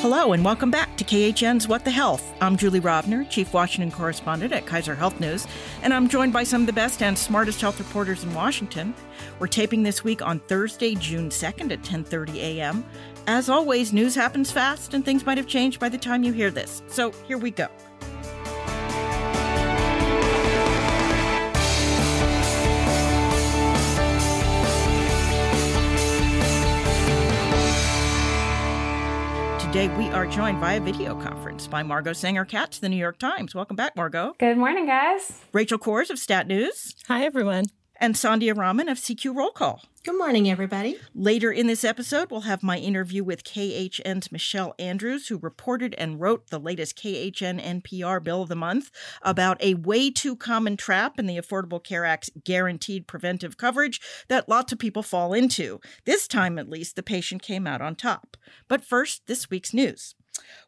Hello and welcome back to KHN's What the Health. I'm Julie Rovner, Chief Washington Correspondent at Kaiser Health News, and I'm joined by some of the best and smartest health reporters in Washington. We're taping this week on Thursday, June 2nd at 10:30 a.m. As always, news happens fast and things might have changed by the time you hear this. So, here we go. Today, we are joined via video conference by Margot Sanger Katz, the New York Times. Welcome back, Margot. Good morning, guys. Rachel Cohrs of Stat News. Hi, everyone. And Sandhya Raman of CQ Roll Call. Good morning, everybody. Later in this episode, we'll have my interview with KHN's Michelle Andrews, who reported and wrote the latest KHN NPR Bill of the Month about a way too common trap in the Affordable Care Act's guaranteed preventive coverage that lots of people fall into. This time, at least, the patient came out on top. But first, this week's news.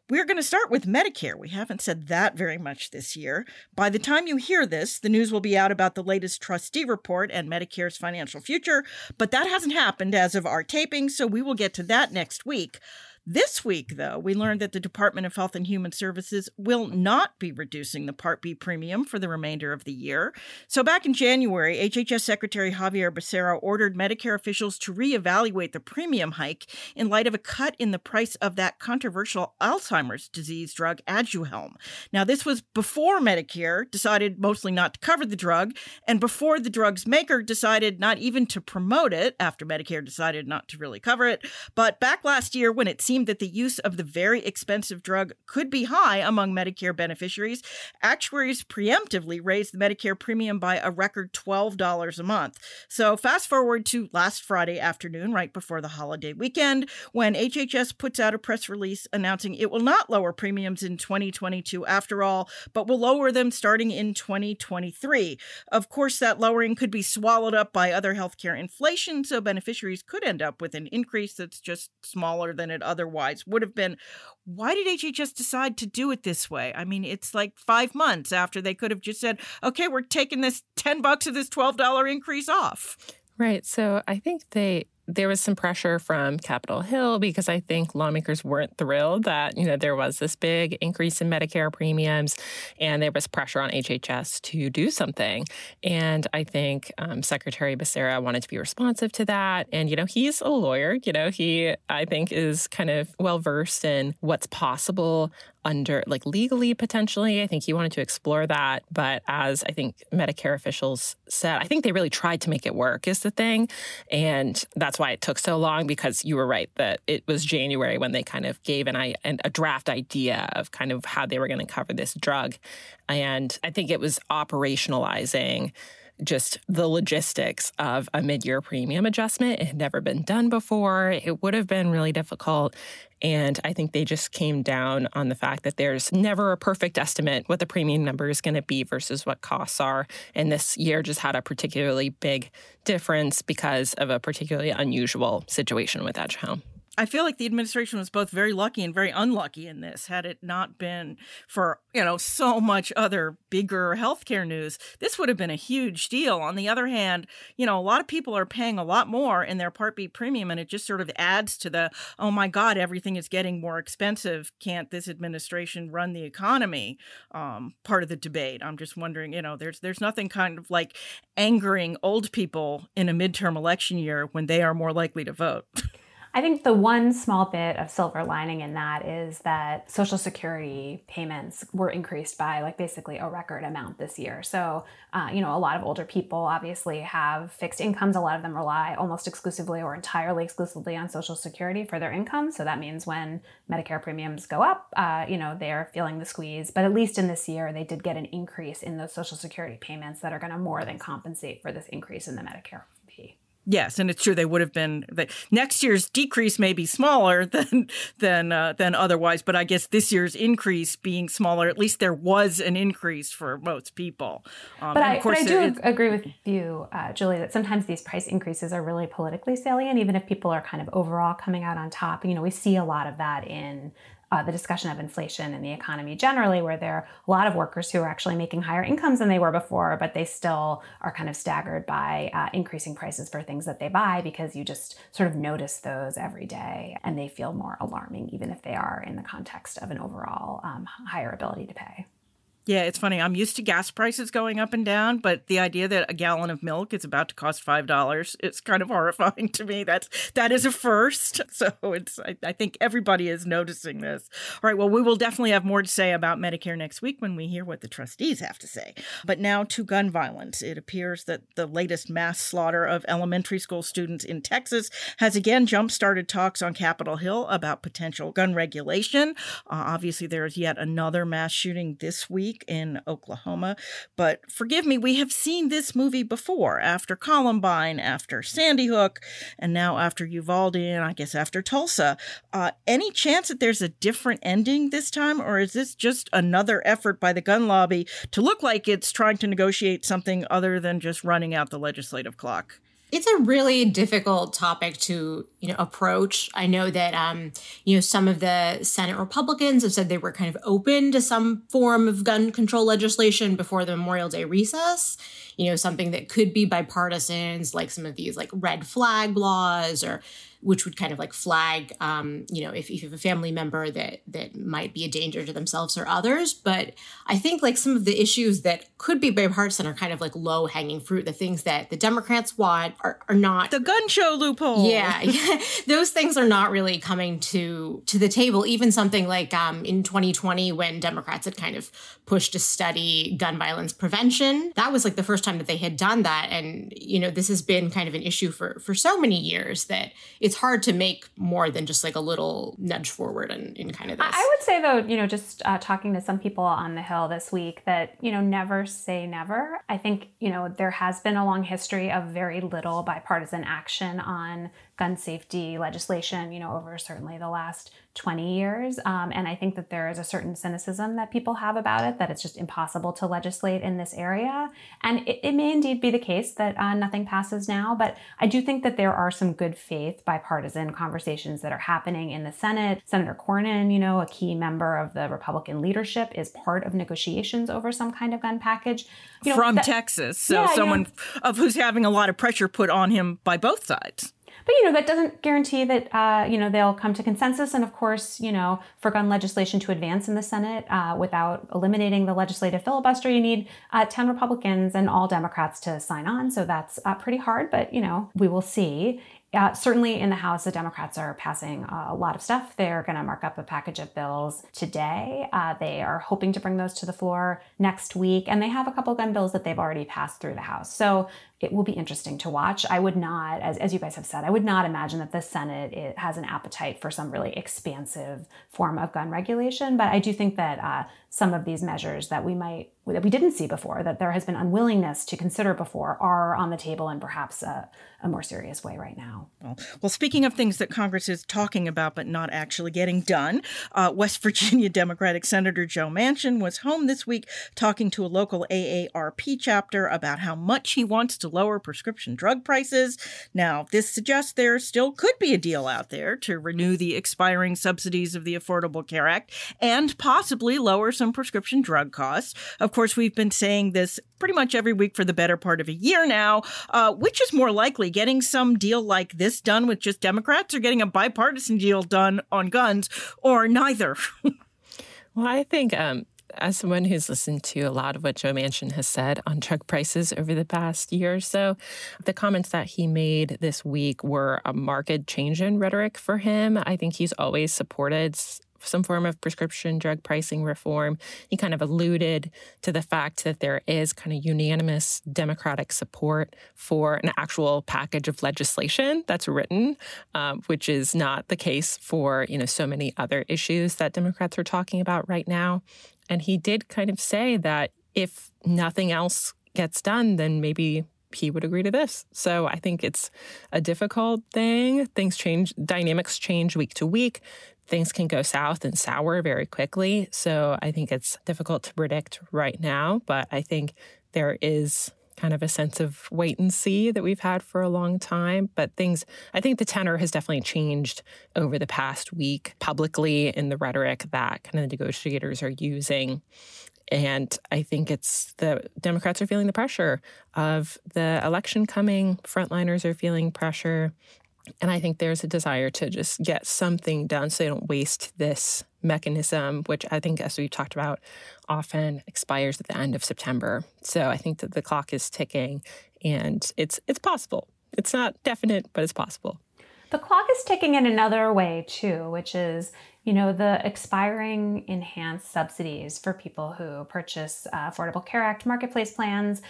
We're going to start with Medicare. We haven't said that very much this year. By the time you hear this, the news will be out about the latest trustee report and Medicare's financial future, but that hasn't happened as of our taping, so we will get to that next week. This week, though, we learned that the Department of Health and Human Services will not be reducing the Part B premium for the remainder of the year. So, back in January, HHS Secretary Xavier Becerra ordered Medicare officials to reevaluate the premium hike in light of a cut in the price of that controversial Alzheimer's disease drug Aduhelm. Now, this was before Medicare decided mostly not to cover the drug, and before the drug's maker decided not even to promote it after Medicare decided not to really cover it. But back last year, when it seemed seemed that the use of the very expensive drug could be high among Medicare beneficiaries, actuaries preemptively raised the Medicare premium by a record $12 a month. So, fast forward to last Friday afternoon, right before the holiday weekend, when HHS puts out a press release announcing it will not lower premiums in 2022 after all, but will lower them starting in 2023. Of course, that lowering could be swallowed up by other healthcare inflation, so beneficiaries could end up with an increase that's just smaller than it otherwise otherwise would have been why did HHS decide to do it this way? I mean, it's like five months after they could have just said, okay, we're taking this 10 bucks of this $12 increase off. Right. So I think they there was some pressure from Capitol Hill because I think lawmakers weren't thrilled that you know there was this big increase in Medicare premiums, and there was pressure on HHS to do something. And I think um, Secretary Becerra wanted to be responsive to that. And you know he's a lawyer. You know he I think is kind of well versed in what's possible under like legally potentially. I think he wanted to explore that. But as I think Medicare officials said, I think they really tried to make it work is the thing. And that's why it took so long because you were right that it was January when they kind of gave an, an a draft idea of kind of how they were going to cover this drug. And I think it was operationalizing just the logistics of a mid year premium adjustment. It had never been done before. It would have been really difficult. And I think they just came down on the fact that there's never a perfect estimate what the premium number is going to be versus what costs are. And this year just had a particularly big difference because of a particularly unusual situation with Aduhelm. I feel like the administration was both very lucky and very unlucky in this. Had it not been for, you know, so much other bigger healthcare news, this would have been a huge deal. On the other hand, you know, a lot of people are paying a lot more in their Part B premium, and it just sort of adds to the, oh my God, everything is getting more expensive. Can't this administration run the economy? Um, part of the debate. I'm just wondering, you know, there's there's nothing kind of like angering old people in a midterm election year when they are more likely to vote. I think the one small bit of silver lining in that is that Social Security payments were increased by like basically a record amount this year. So, uh, you know, a lot of older people obviously have fixed incomes. A lot of them rely almost exclusively or entirely exclusively on Social Security for their income. So that means when Medicare premiums go up, uh, you know, they're feeling the squeeze. But at least in this year, they did get an increase in those Social Security payments that are going to more than compensate for this increase in the Medicare. Yes, and it's true they would have been the next year's decrease may be smaller than than uh, than otherwise, but I guess this year's increase being smaller, at least there was an increase for most people. Um, but, I, but I do it, agree with you, uh, Julie, that sometimes these price increases are really politically salient, even if people are kind of overall coming out on top. You know, we see a lot of that in uh, the discussion of inflation and the economy generally, where there are a lot of workers who are actually making higher incomes than they were before, but they still are kind of staggered by uh, increasing prices for things that they buy because you just sort of notice those every day and they feel more alarming, even if they are in the context of an overall um, higher ability to pay. Yeah, it's funny. I'm used to gas prices going up and down, but the idea that a gallon of milk is about to cost five dollars it's kind of horrifying to me. That's that is a first. So it's I, I, think everybody is noticing this. All right, well, we will definitely have more to say about Medicare next week when we hear what the trustees have to say. But now to gun violence. It appears that the latest mass slaughter of elementary school students in Texas has again jump-started talks on Capitol Hill about potential gun regulation. Uh, obviously, there is yet another mass shooting this week week in Oklahoma. But forgive me, we have seen this movie before after Columbine, after Sandy Hook, and now after Uvalde, and I guess after Tulsa. Uh, any chance that there's a different ending this time, or is this just another effort by the gun lobby to look like it's trying to negotiate something other than just running out the legislative clock? It's a really difficult topic to you know approach. I know that um you know some of the senate republicans have said they were kind of open to some form of gun control legislation before the memorial day recess. You know something that could be bipartisans like some of these like red flag laws or which would kind of like flag, um, you know, if, if you have a family member that that might be a danger to themselves or others. But I think like some of the issues that could be bipartisan are kind of like low hanging fruit. The things that the Democrats want are, are not the gun show loophole. Yeah, yeah, those things are not really coming to to the table. Even something like um, in 2020 when Democrats had kind of pushed to study gun violence prevention, that was like the first time that they had done that. And you know, this has been kind of an issue for for so many years that it's it's hard to make more than just like a little nudge forward in, in kind of this. I would say though, you know, just uh, talking to some people on the Hill this week that, you know, never say never. I think, you know, there has been a long history of very little bipartisan action on gun safety legislation, you know, over certainly the last 20 years. Um, and I think that there is a certain cynicism that people have about it, that it's just impossible to legislate in this area. And it, it may indeed be the case that uh, nothing passes now, but I do think that there are some good faith bipartisan conversations that are happening in the Senate. Senator Cornyn, you know, a key member of the Republican leadership, is part of negotiations over some kind of gun package. You know, From that, Texas. So yeah, someone of who's having a lot of pressure put on him by both sides. But you know that doesn't guarantee that uh, you know they'll come to consensus. And of course, you know for gun legislation to advance in the Senate uh, without eliminating the legislative filibuster, you need uh, ten Republicans and all Democrats to sign on. So that's uh, pretty hard. But you know we will see. Uh, certainly in the House, the Democrats are passing a lot of stuff. They're going to mark up a package of bills today. Uh, they are hoping to bring those to the floor next week, and they have a couple gun bills that they've already passed through the House. So it will be interesting to watch. I would not, as, as you guys have said, I would not imagine that the Senate it has an appetite for some really expansive form of gun regulation. But I do think that uh, some of these measures that we might that we didn't see before, that there has been unwillingness to consider before, are on the table in perhaps a, a more serious way right now. Well, well, speaking of things that Congress is talking about but not actually getting done, uh, West Virginia Democratic Senator Joe Manchin was home this week talking to a local AARP chapter about how much he wants to lower prescription drug prices. Now, this suggests there still could be a deal out there to renew the expiring subsidies of the Affordable Care Act and possibly lower some prescription drug costs. Of course, we've been saying this pretty much every week for the better part of a year now. Uh, which is more likely, getting some deal like this done with just Democrats or getting a bipartisan deal done on guns, or neither? well, I think um, as someone who's listened to a lot of what Joe Manchin has said on drug prices over the past year or so, the comments that he made this week were a marked change in rhetoric for him. I think he's always supported some form of prescription drug pricing reform. He kind of alluded to the fact that there is kind of unanimous Democratic support for an actual package of legislation that's written, um, which is not the case for you know so many other issues that Democrats are talking about right now. And he did kind of say that if nothing else gets done, then maybe he would agree to this. So I think it's a difficult thing. Things change, dynamics change week to week. Things can go south and sour very quickly. So I think it's difficult to predict right now, but I think there is kind of a sense of wait and see that we've had for a long time. But things, I think the tenor has definitely changed over the past week publicly in the rhetoric that kind of the negotiators are using. And I think it's the Democrats are feeling the pressure of the election coming, frontliners are feeling pressure. And I think there's a desire to just get something done so they don't waste this mechanism, which I think, as we've talked about, often expires at the end of September. So I think that the clock is ticking and it's it's possible. It's not definite, but it's possible. The clock is ticking in another way too, which is, you know, the expiring enhanced subsidies for people who purchase uh, Affordable Care Act marketplace plans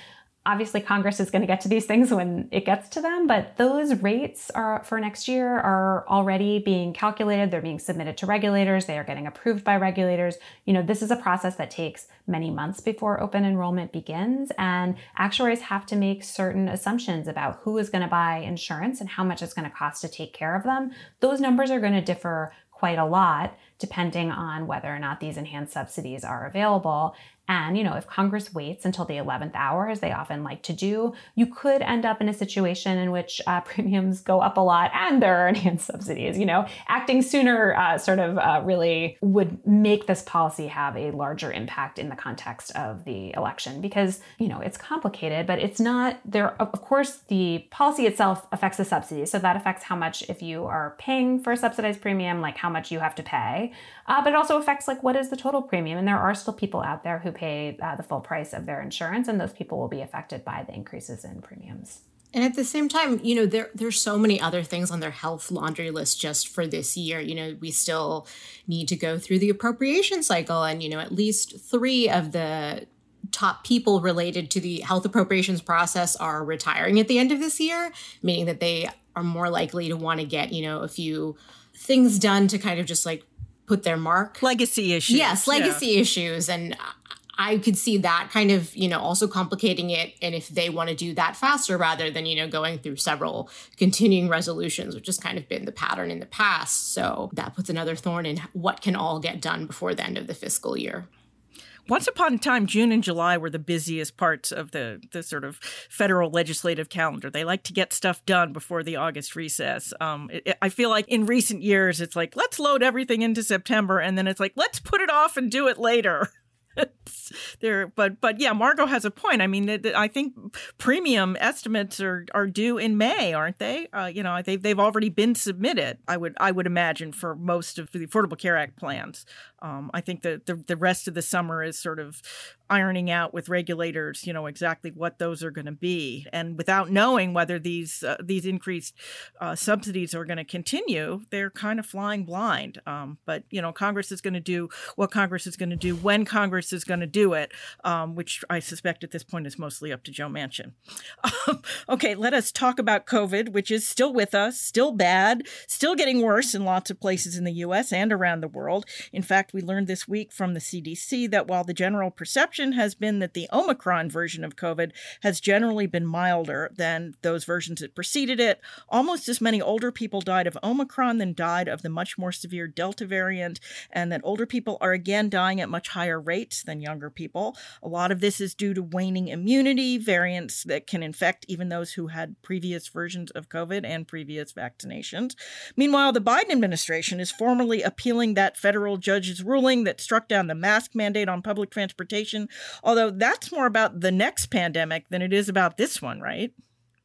obviously Congress is going to get to these things when it gets to them, but those rates are for next year are already being calculated. They're being submitted to regulators. They are getting approved by regulators. You know, this is a process that takes many months before open enrollment begins, and actuaries have to make certain assumptions about who is going to buy insurance and how much it's going to cost to take care of them. Those numbers are going to differ quite a lot depending on whether or not these enhanced subsidies are available. And, you know, if Congress waits until the 11th hour, as they often like to do, you could end up in a situation in which uh, premiums go up a lot and there are enhanced subsidies. You know, acting sooner uh, sort of uh, really would make this policy have a larger impact in the context of the election because, you know, it's complicated, but it's not there. Of course, the policy itself affects the subsidies. So that affects how much, if you are paying for a subsidized premium, like how much you have to pay. Uh, but it also affects like what is the total premium. And there are still people out there who pay uh, the full price of their insurance, and those people will be affected by the increases in premiums. And at the same time, you know, there there's so many other things on their health laundry list just for this year. You know, we still need to go through the appropriation cycle, and you know, at least three of the top people related to the health appropriations process are retiring at the end of this year, meaning that they are more likely to want to get, you know, a few things done to kind of just like put their mark. Legacy issues. Yes, legacy yeah. issues. And I could see that kind of, you know, also complicating it. And if they want to do that faster rather than, you know, going through several continuing resolutions, which has kind of been the pattern in the past. So that puts another thorn in what can all get done before the end of the fiscal year. Once upon a time, June and July were the busiest parts of the, the sort of federal legislative calendar. They like to get stuff done before the August recess. Um, it, it, I feel like in recent years, it's like, let's load everything into September, and then it's like, let's put it off and do it later. there but but yeah margot has a point. I mean i think premium estimates are are due in may aren't they? Uh, you know they've, they've already been submitted i would i would imagine for most of the affordable care act plans. Um, i think that the, the rest of the summer is sort of ironing out with regulators, you know, exactly what those are going to be. And without knowing whether these uh, these increased uh, subsidies are going to continue, they're kind of flying blind. Um, but you know, Congress is going to do what Congress is going to do when Congress is going to do it, um, which I suspect at this point is mostly up to Joe Manchin. Um, okay, let us talk about COVID, which is still with us, still bad, still getting worse in lots of places in the U.S. and around the world. In fact, we learned this week from the CDC that while the general perception has been that the Omicron version of COVID has generally been milder than those versions that preceded it. Almost as many older people died of Omicron than died of the much more severe Delta variant, and that older people are again dying at much higher rates than younger people. A lot of this is due to waning immunity, variants that can infect even those who had previous versions of COVID and previous vaccinations. Meanwhile, the Biden administration is formally appealing that federal judge's ruling that struck down the mask mandate on public transportation Although that's more about the next pandemic than it is about this one, right?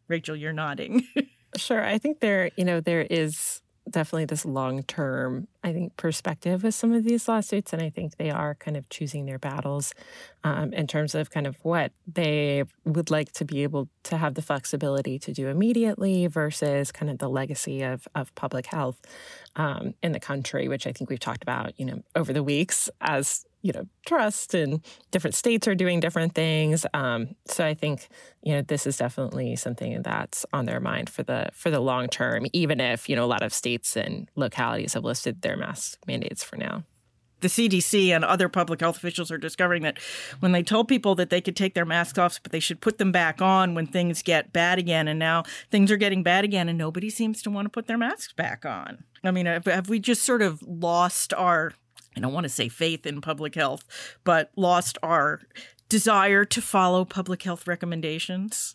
Rachel, you're nodding. sure. I think there, you know, there is definitely this long term, I think, perspective with some of these lawsuits. And I think they are kind of choosing their battles um, in terms of kind of what they would like to be able to have the flexibility to do immediately versus kind of the legacy of, of public health um, in the country, which I think we've talked about, you know, over the weeks as you know trust and different states are doing different things um, so i think you know this is definitely something that's on their mind for the for the long term even if you know a lot of states and localities have listed their mask mandates for now the CDC and other public health officials are discovering that when they told people that they could take their masks off, but they should put them back on when things get bad again, and now things are getting bad again, and nobody seems to want to put their masks back on. I mean, have, have we just sort of lost our I don't want to say faith in public health, but lost our desire to follow public health recommendations?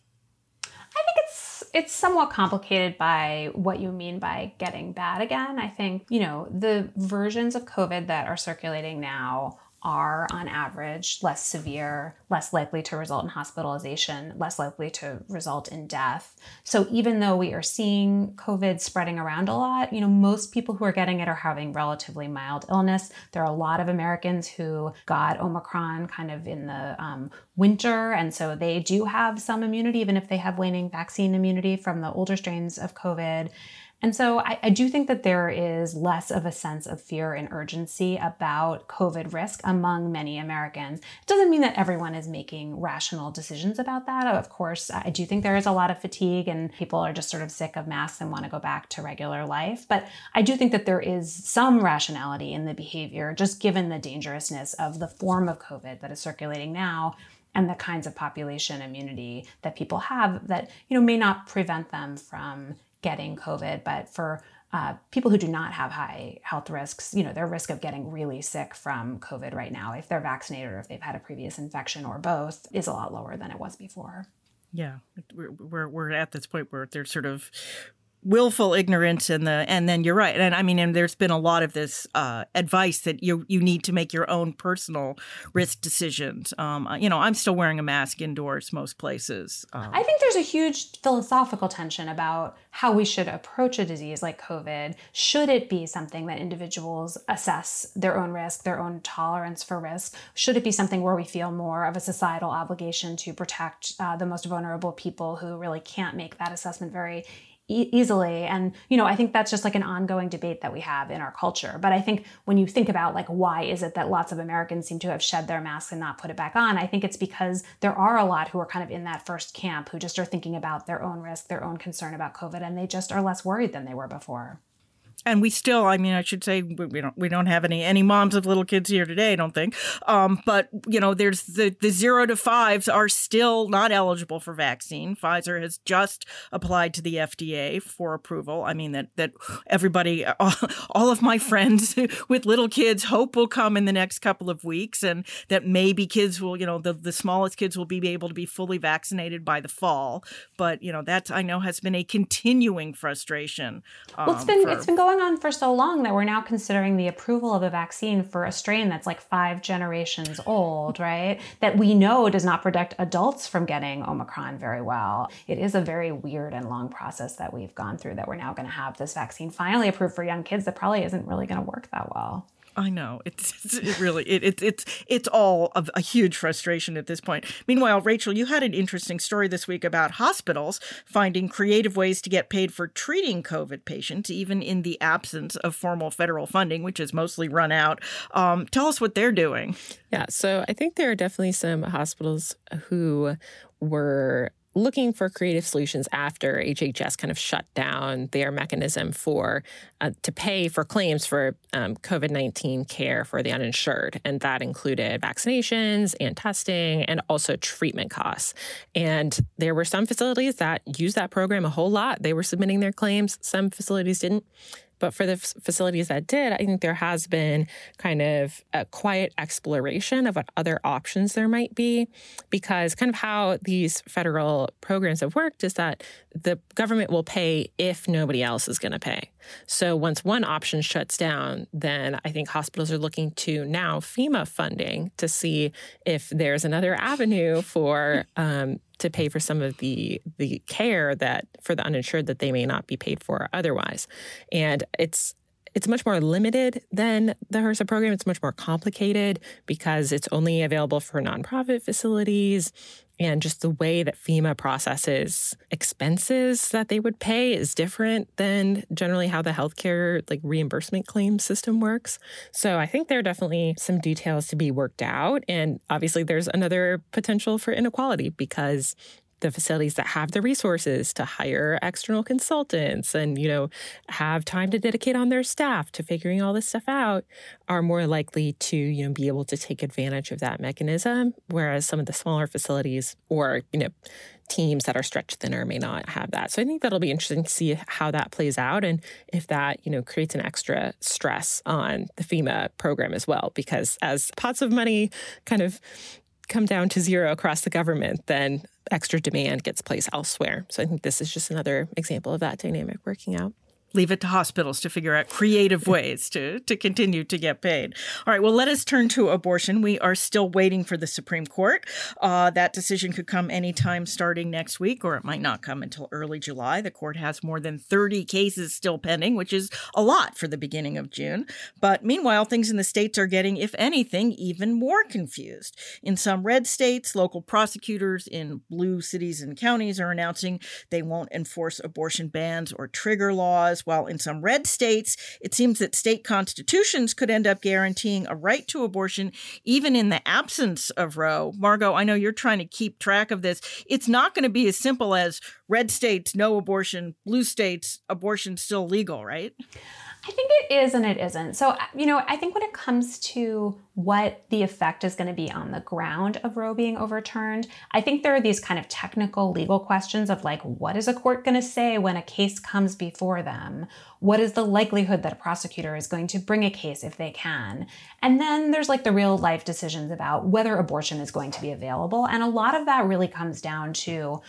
I think it's it's somewhat complicated by what you mean by getting bad again. I think, you know, the versions of COVID that are circulating now are, on average, less severe, less likely to result in hospitalization, less likely to result in death. So even though we are seeing COVID spreading around a lot, you know, most people who are getting it are having relatively mild illness. There are a lot of Americans who got Omicron kind of in the um, winter, and so they do have some immunity, even if they have waning vaccine immunity from the older strains of COVID. And so I, I, do think that there is less of a sense of fear and urgency about COVID risk among many Americans. It doesn't mean that everyone is making rational decisions about that. Of course, I do think there is a lot of fatigue and people are just sort of sick of masks and want to go back to regular life. But I do think that there is some rationality in the behavior, just given the dangerousness of the form of COVID that is circulating now and the kinds of population immunity that people have that you know may not prevent them from getting COVID, but for uh, people who do not have high health risks, you know, their risk of getting really sick from COVID right now, if they're vaccinated or if they've had a previous infection or both, is a lot lower than it was before. Yeah, we're, we're, we're at this point where they're sort of willful ignorance and the and then you're right. And i mean and there's been a lot of this uh, advice that you you need to make your own personal risk decisions. Um, you know i'm still wearing a mask indoors most places um, i think there's a huge philosophical tension about how we should approach a disease like covid. Should it be something that individuals assess their own risk their own tolerance for risk? Should it be something where we feel more of a societal obligation to protect uh, the most vulnerable people who really can't make that assessment very easily. And you know i think that's just like an ongoing debate that we have in our culture. But i think when you think about like why is it that lots of americans seem to have shed their masks and not put it back on i think it's because there are a lot who are kind of in that first camp who just are thinking about their own risk their own concern about covid and they just are less worried than they were before and we still i mean i should say we don't we don't have any any moms of little kids here today i don't think. Um, but you know there's the the zero to fives are still not eligible for vaccine. Pfizer has just applied to the fda for approval. I mean that that everybody all of my friends with little kids hope will come in the next couple of weeks and that maybe kids will you know the, the smallest kids will be able to be fully vaccinated by the fall. But you know that i know has been a continuing frustration um, well it's been for, it's been going going on for so long that we're now considering the approval of a vaccine for a strain that's like five generations old, right? That we know does not protect adults from getting Omicron very well. It is a very weird and long process that we've gone through that we're now going to have this vaccine finally approved for young kids that probably isn't really going to work that well. I know it's, it really it, it, it's it's all of a huge frustration at this point. Meanwhile, Rachel, you had an interesting story this week about hospitals finding creative ways to get paid for treating COVID patients, even in the absence of formal federal funding, which is mostly run out. Um, tell us what they're doing. Yeah, so I think there are definitely some hospitals who were looking for creative solutions after HHS kind of shut down their mechanism for uh, to pay for claims for um, COVID nineteen care for the uninsured, and that included vaccinations and testing, and also treatment costs. And there were some facilities that used that program a whole lot. They were submitting their claims. Some facilities didn't. But for the f- facilities that did, I think there has been kind of a quiet exploration of what other options there might be. Because kind of how these federal programs have worked is that the government will pay if nobody else is going to pay. So once one option shuts down, then I think hospitals are looking to now FEMA funding to see if there's another avenue for um, to pay for some of the the care that for the uninsured that they may not be paid for otherwise. And it's it's much more limited than the HRSA program. It's much more complicated because it's only available for nonprofit facilities. And just the way that FEMA processes expenses that they would pay is different than generally how the healthcare like reimbursement claim system works. So I think there are definitely some details to be worked out. And obviously there's another potential for inequality because the facilities that have the resources to hire external consultants and you know have time to dedicate on their staff to figuring all this stuff out are more likely to you know be able to take advantage of that mechanism whereas some of the smaller facilities or you know teams that are stretched thinner may not have that. So i think that'll be interesting to see how that plays out and if that you know creates an extra stress on the fema program as well because as pots of money kind of come down to zero across the government, then extra demand gets placed elsewhere. So I think this is just another example of that dynamic working out leave it to hospitals to figure out creative ways to, to continue to get paid. All right, well, let us turn to abortion. We are still waiting for the Supreme Court. Uh, that decision could come anytime starting next week, or it might not come until early July. The court has more than 30 cases still pending, which is a lot for the beginning of June. But meanwhile, things in the states are getting, if anything, even more confused. In some red states, local prosecutors in blue cities and counties are announcing they won't enforce abortion bans or trigger laws while in some red states, it seems that state constitutions could end up guaranteeing a right to abortion even in the absence of Roe. Margot, I know you're trying to keep track of this. It's not going to be as simple as red states, no abortion, blue states, abortion still legal, right? I think it is and it isn't. So, uh, you know, I think when it comes to what the effect is going to be on the ground of Roe being overturned, I think there are these kind of technical legal questions of like, what is a court going to say when a case comes before them? What is the likelihood that a prosecutor is going to bring a case if they can? And then there's like the real life decisions about whether abortion is going to be available. And a lot of that really comes down to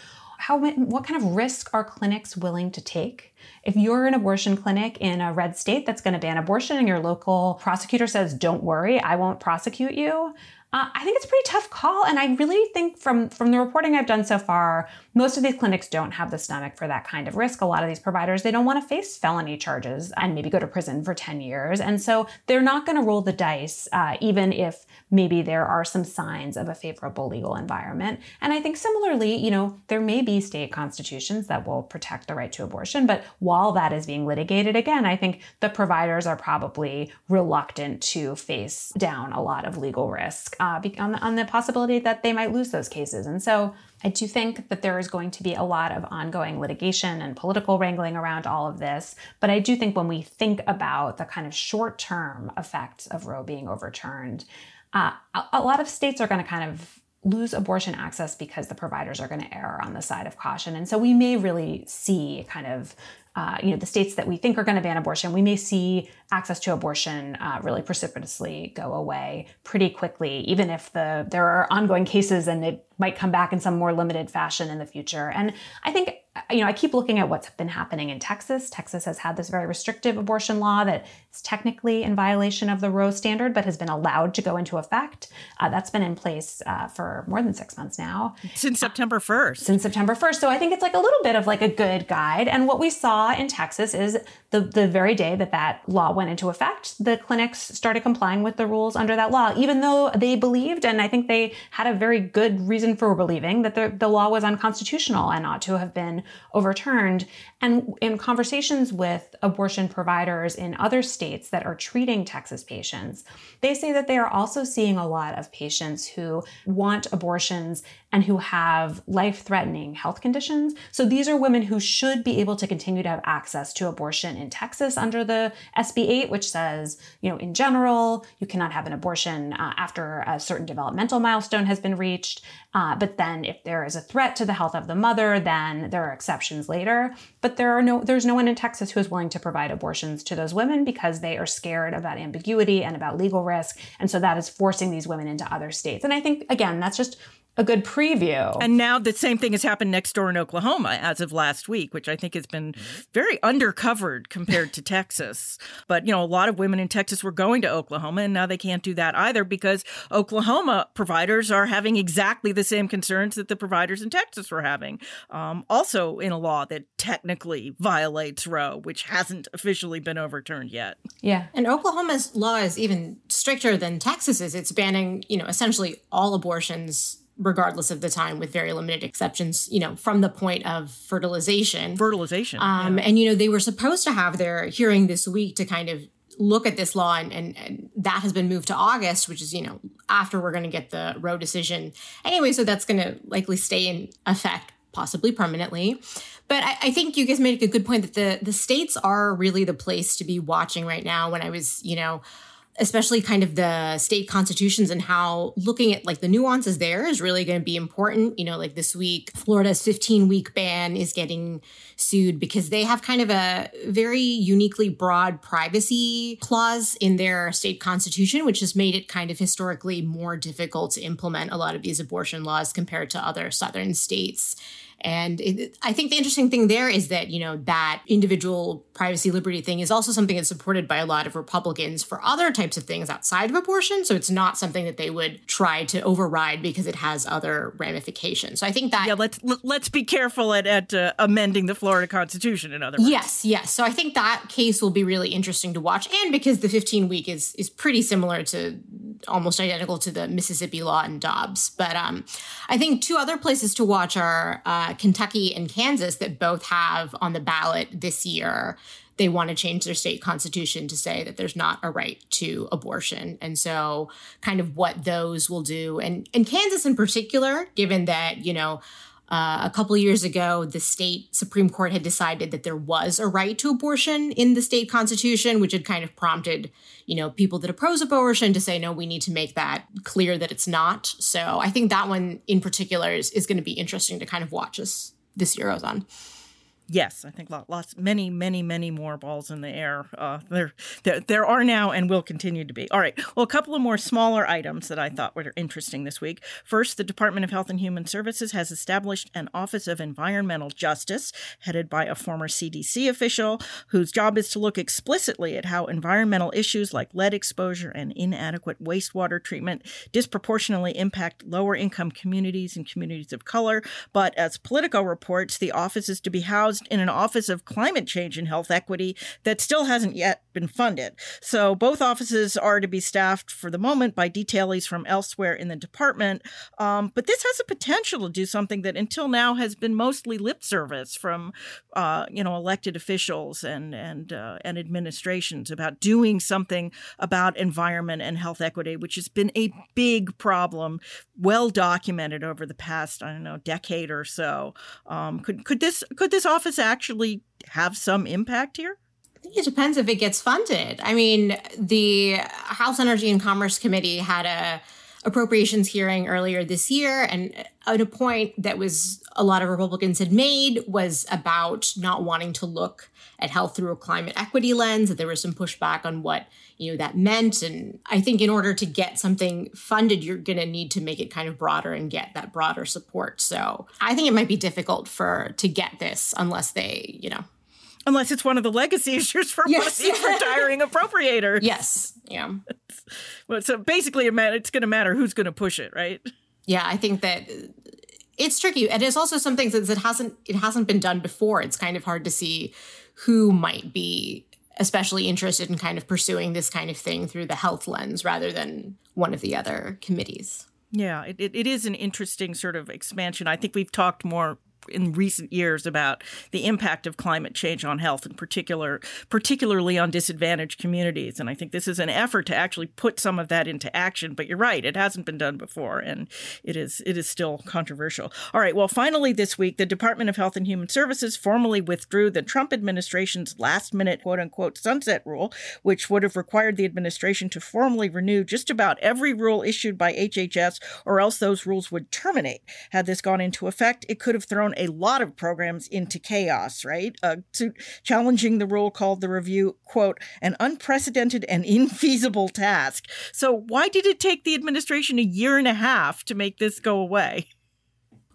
how what kind of risk are clinics willing to take? If you're an abortion clinic in a red state that's going to ban abortion and your local prosecutor says, "Don't worry, I won't prosecute you," uh, I think it's a pretty tough call. And I really think from from the reporting I've done so far, most of these clinics don't have the stomach for that kind of risk. A lot of these providers, they don't want to face felony charges and maybe go to prison for 10 years. And so they're not going to roll the dice, uh, even if maybe there are some signs of a favorable legal environment. And I think similarly, you know, there may be state constitutions that will protect the right to abortion. But while that is being litigated, again, I think the providers are probably reluctant to face down a lot of legal risk uh, on, the, on the possibility that they might lose those cases. And so I do think that there is going to be a lot of ongoing litigation and political wrangling around all of this. But I do think when we think about the kind of short term effects of Roe being overturned, uh, a lot of states are going to kind of lose abortion access because the providers are going to err on the side of caution. And so we may really see kind of uh, you know, the states that we think are going to ban abortion, we may see access to abortion uh, really precipitously go away pretty quickly, even if the there are ongoing cases and it might come back in some more limited fashion in the future. And I think you know, I keep looking at what's been happening in Texas. Texas has had this very restrictive abortion law that is technically in violation of the Roe standard, but has been allowed to go into effect. Uh, that's been in place uh, for more than six months now. Since September 1st. Since September 1st. So I think it's like a little bit of like a good guide. And what we saw in Texas is the, the very day that that law went into effect, the clinics started complying with the rules under that law, even though they believed, and I think they had a very good reason for believing that the, the law was unconstitutional and ought to have been overturned. And in conversations with abortion providers in other states that are treating Texas patients, they say that they are also seeing a lot of patients who want abortions and who have life threatening health conditions. So these are women who should be able to continue to have access to abortion in Texas under the SB 8, which says, you know, in general, you cannot have an abortion uh, after a certain developmental milestone has been reached. Uh, but then if there is a threat to the health of the mother, then there are exceptions later. But there are no there's no one in Texas who is willing to provide abortions to those women because they are scared about ambiguity and about legal risk. And so that is forcing these women into other states. And I think again, that's just a good preview. And now the same thing has happened next door in Oklahoma as of last week, which I think has been very undercovered compared to Texas. But, you know, a lot of women in Texas were going to Oklahoma, and now they can't do that either because Oklahoma providers are having exactly the same concerns that the providers in Texas were having. Um, also, in a law that technically violates Roe, which hasn't officially been overturned yet. Yeah. And Oklahoma's law is even stricter than Texas's. It's banning, you know, essentially all abortions regardless of the time with very limited exceptions you know from the point of fertilization. Fertilization um, yeah. and you know they were supposed to have their hearing this week to kind of look at this law and, and, and that has been moved to august which is you know after we're going to get the roe decision. Anyway so that's going to likely stay in effect possibly permanently. But I, I, think you guys made a good point that the the states are really the place to be watching right now. When i was you know especially kind of the state constitutions and how looking at like the nuances there is really going to be important. You know, like this week, Florida's 15 week ban is getting sued because they have kind of a very uniquely broad privacy clause in their state constitution, which has made it kind of historically more difficult to implement a lot of these abortion laws compared to other southern states. And it, I think the interesting thing there is that, you know, that individual privacy liberty thing is also something that's supported by a lot of Republicans for other types of things outside of abortion. So it's not something that they would try to override because it has other ramifications. So I think that yeah, let's let's be careful at, at uh, amending the Florida Constitution. In other words, yes, yes. So I think that case will be really interesting to watch, and because the 15 week is is pretty similar to almost identical to the Mississippi law and Dobbs. But um, I think two other places to watch are uh, Kentucky and Kansas that both have on the ballot this year. They want to change their state constitution to say that there's not a right to abortion. And so, kind of what those will do. And, and Kansas in particular, given that, you know, uh, a couple years ago, the state Supreme Court had decided that there was a right to abortion in the state constitution, which had kind of prompted, you know, people that oppose abortion to say, no, we need to make that clear that it's not. So I think that one in particular is, is going to be interesting to kind of watch as this year goes on. Yes, I think lots, many, many, many more balls in the air. Uh, there, there, there are now and will continue to be. All right. Well, a couple of more smaller items that I thought were interesting this week. First, the Department of Health and Human Services has established an Office of Environmental Justice, headed by a former CDC official, whose job is to look explicitly at how environmental issues like lead exposure and inadequate wastewater treatment disproportionately impact lower income communities and communities of color. But as Politico reports, the office is to be housed housed in an Office of Climate Change and Health Equity that still hasn't yet been funded. So both offices are to be staffed for the moment by detailees from elsewhere in the department. Um, but this has a potential to do something that until now has been mostly lip service from, uh, you know, elected officials and and uh, and administrations about doing something about environment and health equity, which has been a big problem, well documented over the past I don't know decade or so. Um, could could this could this office office actually have some impact here? I think it depends if it gets funded. I mean, the House Energy and Commerce Committee had a appropriations hearing earlier this year and a point that was a lot of republicans had made was about not wanting to look at health through a climate equity lens that there was some pushback on what you know that meant and i think in order to get something funded you're going to need to make it kind of broader and get that broader support so i think it might be difficult for to get this unless they you know unless it's one of the legacy issues for yes. retiring appropriators. Yes. Yeah. well, so basically, it's going to matter who's going to push it, right? Yeah, I think that uh, it's tricky. And It is also something that it hasn't it hasn't been done before. It's kind of hard to see who might be especially interested in kind of pursuing this kind of thing through the health lens rather than one of the other committees. Yeah, it, it is an interesting sort of expansion. I think we've talked more in recent years about the impact of climate change on health, in particular, particularly on disadvantaged communities. And I think this is an effort to actually put some of that into action. But you're right; it hasn't been done before, and it is it is still controversial. All right. Well, finally, this week, the Department of Health and Human Services formally withdrew the Trump administration's last-minute "quote unquote" sunset rule, which would have required the administration to formally renew just about every rule issued by HHS, or else those rules would terminate. Had this gone into effect, it could have thrown a lot of programs into chaos, right? Uh, to, challenging the rule called the review, quote, an unprecedented and infeasible task. So, why did it take the administration a year and a half to make this go away?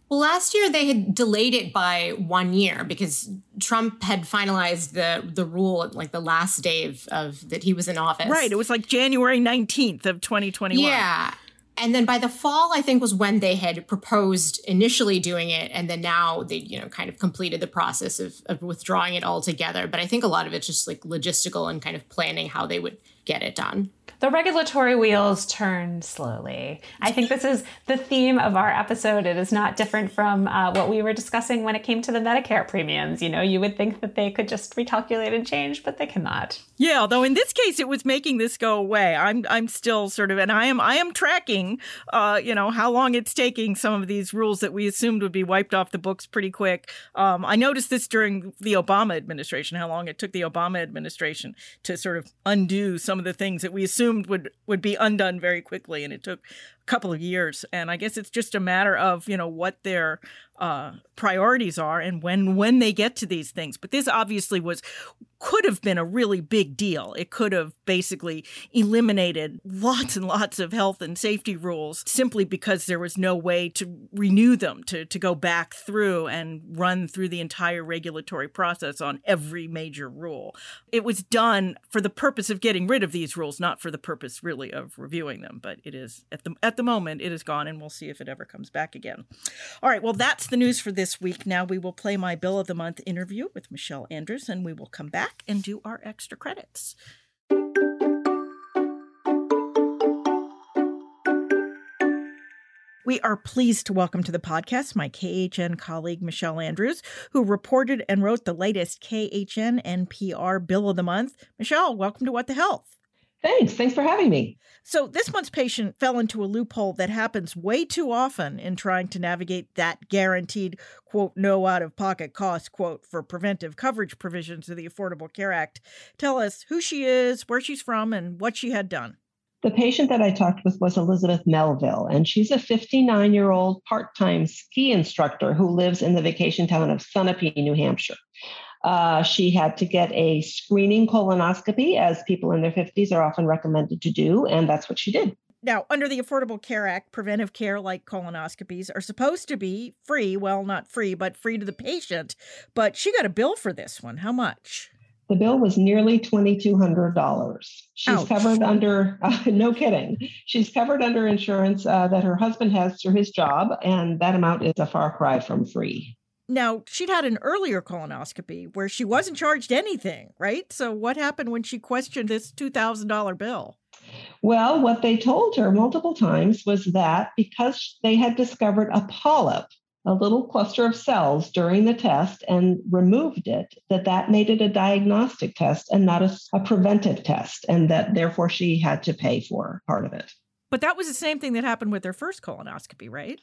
Well, last year they had delayed it by one year because Trump had finalized the the rule like the last day of, of that he was in office. Right. It was like January 19th of 2021. Yeah. And then by the fall, I think was when they had proposed initially doing it, and then now they, you know, kind of completed the process of, of withdrawing it altogether. But I think a lot of it's just like logistical and kind of planning how they would get it done. The regulatory wheels turn slowly. I think this is the theme of our episode. It is not different from uh, what we were discussing when it came to the Medicare premiums. You know, you would think that they could just recalculate and change, but they cannot. Yeah, although in this case it was making this go away. I'm I'm still sort of and I am I am tracking uh, you know, how long it's taking some of these rules that we assumed would be wiped off the books pretty quick. Um, I noticed this during the Obama administration, how long it took the Obama administration to sort of undo some of the things that we assumed would would be undone very quickly, and it took a couple of years. And I guess it's just a matter of you know what their uh, priorities are and when when they get to these things. But this obviously was could have been a really big deal. It could have basically eliminated lots and lots of health and safety rules simply because there was no way to renew them, to, to go back through and run through the entire regulatory process on every major rule. It was done for the purpose of getting rid of these rules, not for the purpose really of reviewing them. But it is at the at the moment it is gone and we'll see if it ever comes back again. All right, well that's the news for this week. Now we will play my Bill of the Month interview with Michelle Andrews and we will come back and do our extra credits. We are pleased to welcome to the podcast my KHN colleague, Michelle Andrews, who reported and wrote the latest KHN NPR Bill of the Month. Michelle, welcome to What the Health. Thanks. Thanks for having me. So, this month's patient fell into a loophole that happens way too often in trying to navigate that guaranteed, quote, no out of pocket cost, quote, for preventive coverage provisions of the Affordable Care Act. Tell us who she is, where she's from, and what she had done. The patient that I talked with was Elizabeth Melville, and she's a 59 year old part time ski instructor who lives in the vacation town of Sunapee, New Hampshire. Uh, she had to get a screening colonoscopy, as people in their 50s are often recommended to do, and that's what she did. Now, under the Affordable Care Act, preventive care like colonoscopies are supposed to be free. Well, not free, but free to the patient. But she got a bill for this one. How much? The bill was nearly $2,200. She's Ouch. covered under, uh, no kidding, she's covered under insurance uh, that her husband has through his job, and that amount is a far cry from free. Now, she'd had an earlier colonoscopy where she wasn't mm-hmm. charged anything, right? So, what happened when she questioned this $2,000 bill? Well, what they told her multiple times was that because they had discovered a polyp, a little cluster of cells during the test and removed it, that that made it a diagnostic test and not a, a preventive test, and that therefore she had to pay for part of it. But that was the same thing that happened with their first colonoscopy, right?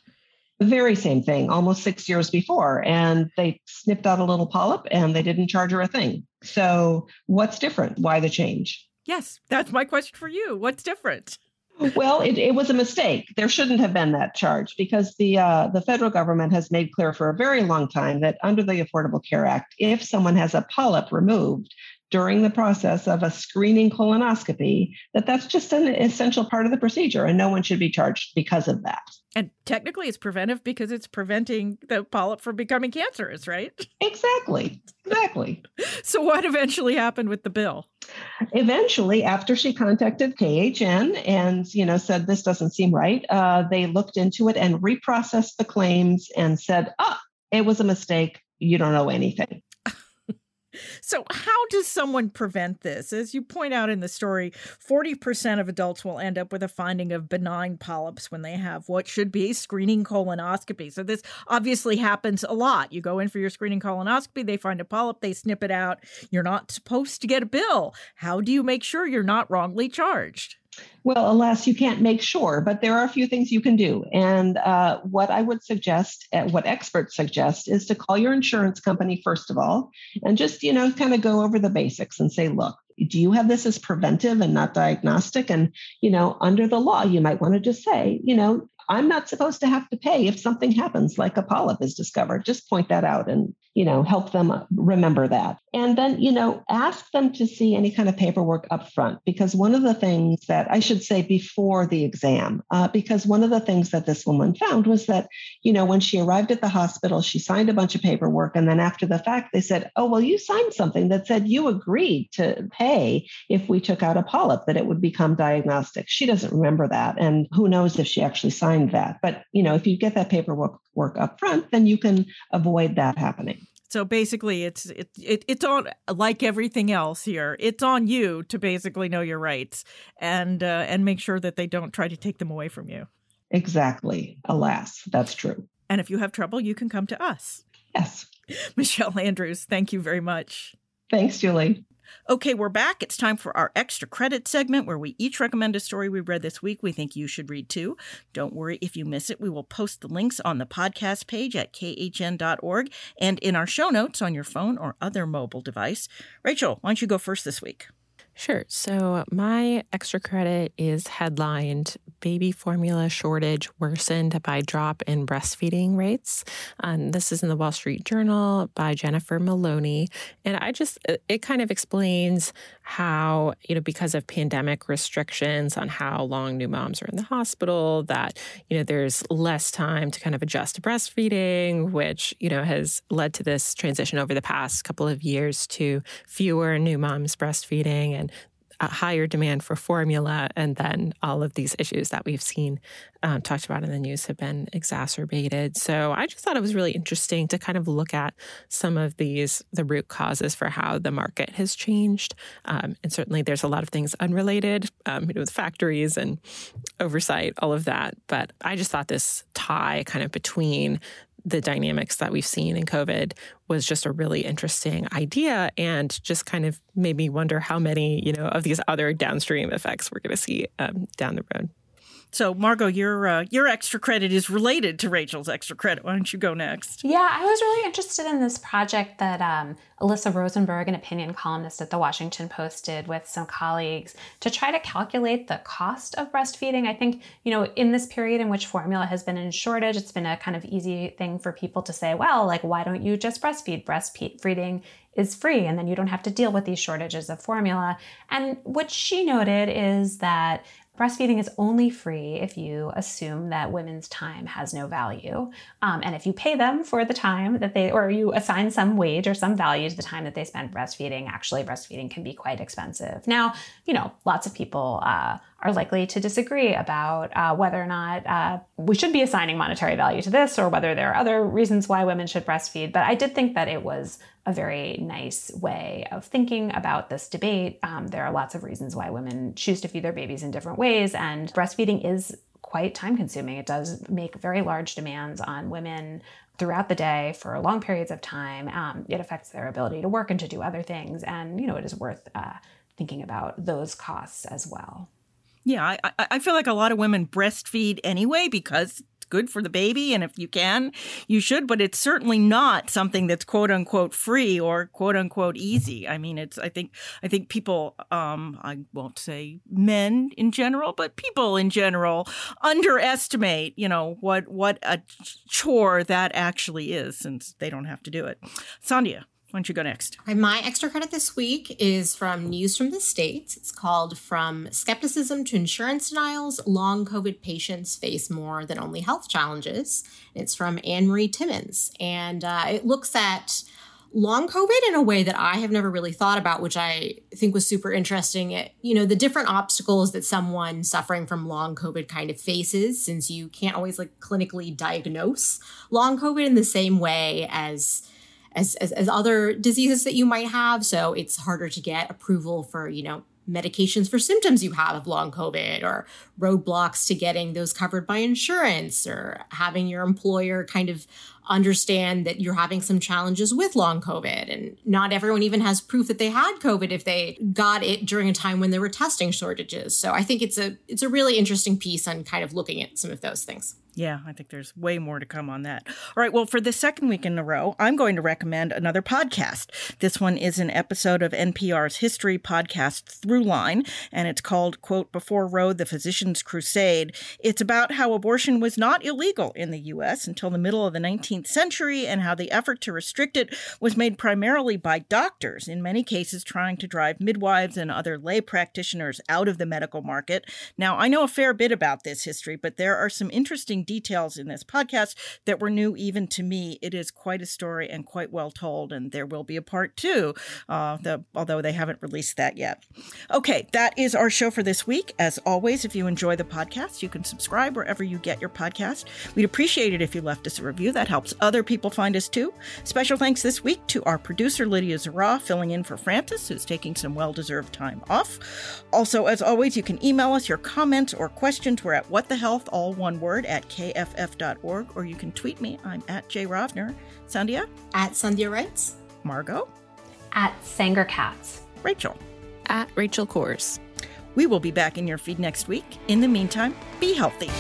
The very same thing almost six years before. And they snipped out a little polyp and they didn't charge her a thing. So, what's different? Why the change? Yes, that's my question for you. What's different? Well, it, it was a mistake. There shouldn't have been that charge because the uh, the federal government has made clear for a very long time that under the Affordable Care Act, if someone has a polyp removed, during the process of a screening colonoscopy that that's just an essential part of the procedure and no one should be charged because of that. And technically it's preventive because it's preventing the polyp from becoming cancerous right? Exactly exactly. So what eventually happened with the bill? Eventually after she contacted khn and you know said this doesn't seem right uh, they looked into it and reprocessed the claims and said oh, it was a mistake. You don't know anything so, how does someone prevent this? As you point out in the story, 40% of adults will end up with a finding of benign polyps when they have what should be screening colonoscopy. So, this obviously happens a lot. You go in for your screening colonoscopy, they find a polyp, they snip it out. You're not supposed to get a bill. How do you make sure you're not wrongly charged? Well, alas, you can't make sure, but there are a few things you can do. And uh, what I would suggest, uh, what experts suggest, is to call your insurance company first of all, and just you know kind of go over the basics and say, look, do you have this as preventive and not diagnostic? And you know, under the law, you might want to just say, you know, I'm not supposed to have to pay if something happens, like a polyp is discovered. Just point that out and you know, help them remember that. And then, you know, ask them to see any kind of paperwork up front, because one of the things that I should say before the exam, uh, because one of the things that this woman found was that, you know, when she arrived at the hospital, she signed a bunch of paperwork. And then after the fact, they said, oh, well, you signed something that said you agreed to pay if we took out a polyp, that it would become diagnostic. She doesn't remember that. And who knows if she actually signed that. But, you know, if you get that paperwork work up front, then you can avoid that happening. So basically, it's it, it it's on like everything else here. It's on you to basically know your rights and uh, and make sure that they don't try to take them away from you. Exactly. Alas, that's true. And if you have trouble, you can come to us. Yes. Michelle Andrews, thank you very much. Thanks, Julie. Okay, we're back. It's time for our extra credit segment where we each recommend a story we read this week we think you should read too. Don't worry if you miss it. We will post the links on the podcast page at khn.org and in our show notes on your phone or other mobile device. Rachel, why don't you go first this week? Sure. So my extra credit is headlined Baby Formula Shortage Worsened by Drop in Breastfeeding Rates. Um, this is in the Wall Street Journal by Jennifer Maloney. And I just, it kind of explains how, you know, because of pandemic restrictions on how long new moms are in the hospital, that, you know, there's less time to kind of adjust to breastfeeding, which, you know, has led to this transition over the past couple of years to fewer new moms breastfeeding and a higher demand for formula, and then all of these issues that we've seen um, talked about in the news have been exacerbated. So I just thought it was really interesting to kind of look at some of these the root causes for how the market has changed, um, and certainly there's a lot of things unrelated, um, you know, with factories and oversight, all of that. But I just thought this tie kind of between the dynamics that we've seen in COVID was just a really interesting idea and just kind of made me wonder how many, you know, of these other downstream effects we're going to see um, down the road. So, Margot, your uh, your extra credit is related to Rachel's extra credit. Why don't you go next? Yeah, I was really interested in this project that um, Alyssa Rosenberg, an opinion columnist at the Washington Post, did with some colleagues to try to calculate the cost of breastfeeding. I think you know in this period in which formula has been in shortage, it's been a kind of easy thing for people to say, well, like why don't you just breastfeed? Breastfeeding is free and then you don't have to deal with these shortages of formula. And what she noted is that breastfeeding is only free if you assume that women's time has no value. Um, and if you pay them for the time that they, or you assign some wage or some value to the time that they spend breastfeeding, actually, breastfeeding can be quite expensive. Now, you know, lots of people uh, are likely to disagree about uh, whether or not uh, we should be assigning monetary value to this or whether there are other reasons why women should breastfeed. But I did think that it was a very nice way of thinking about this debate. Um, there are lots of reasons why women choose to feed their babies in different ways, and breastfeeding is quite time consuming. It does make very large demands on women throughout the day for long periods of time. Um, it affects their ability to work and to do other things, and you know it is worth uh, thinking about those costs as well. Yeah, I, I feel like a lot of women breastfeed anyway because good for the baby and if you can you should but it's certainly not something that's quote unquote free or quote unquote easy. I mean it's i think i think people um i won't say men in general but people in general underestimate you know what what a chore that actually is since they don't have to do it. Sandhya why don't you go next? My extra credit this week is from News from the States. It's called From Skepticism to Insurance Denials Long COVID Patients Face More Than Only Health Challenges. It's from Anne Marie Timmons. And uh, it looks at long COVID in a way that I have never really thought about, which I think was super interesting. It, you know, the different obstacles that someone suffering from long COVID kind of faces, since you can't always like clinically diagnose long COVID in the same way as as, as, as other diseases that you might have. So it's harder to get approval for, you know, medications for symptoms you have of long COVID or roadblocks to getting those covered by insurance or having your employer kind of understand that you're having some challenges with long COVID. And not everyone even has proof that they had COVID if they got it during a time when there were testing shortages. So I think it's a it's a really interesting piece on kind of looking at some of those things. Yeah, I think there's way more to come on that. All right, well, for the second week in a row, I'm going to recommend another podcast. This one is an episode of NPR's history podcast Throughline, and it's called, quote, Before Roe, the Physician's Crusade. It's about how abortion was not illegal in the U.S. until the middle of the 19th century and how the effort to restrict it was made primarily by doctors, in many cases trying to drive midwives and other lay practitioners out of the medical market. Now, I know a fair bit about this history, but there are some interesting details in this podcast that were new even to me. It is quite a story and quite well told, and there will be a part two, uh, the, although they haven't released that yet. Okay, that is our show for this week. As always, if you enjoy the podcast, you can subscribe wherever you get your podcast. We'd appreciate it if you left us a review. That helps other people find us too. Special thanks this week to our producer, Lydia Zuraw, filling in for Francis, who's taking some well deserved time off. Also, as always, you can email us your comments or questions. We're at whatthehealth, all one word, at kff.org, or you can tweet me. I'm at Jay Rovner. Sandhya? At Sandhya Writes. Margot? At Sanger Katz. Rachel? At Rachel Cohrs. We will be back in your feed next week. In the meantime, be healthy.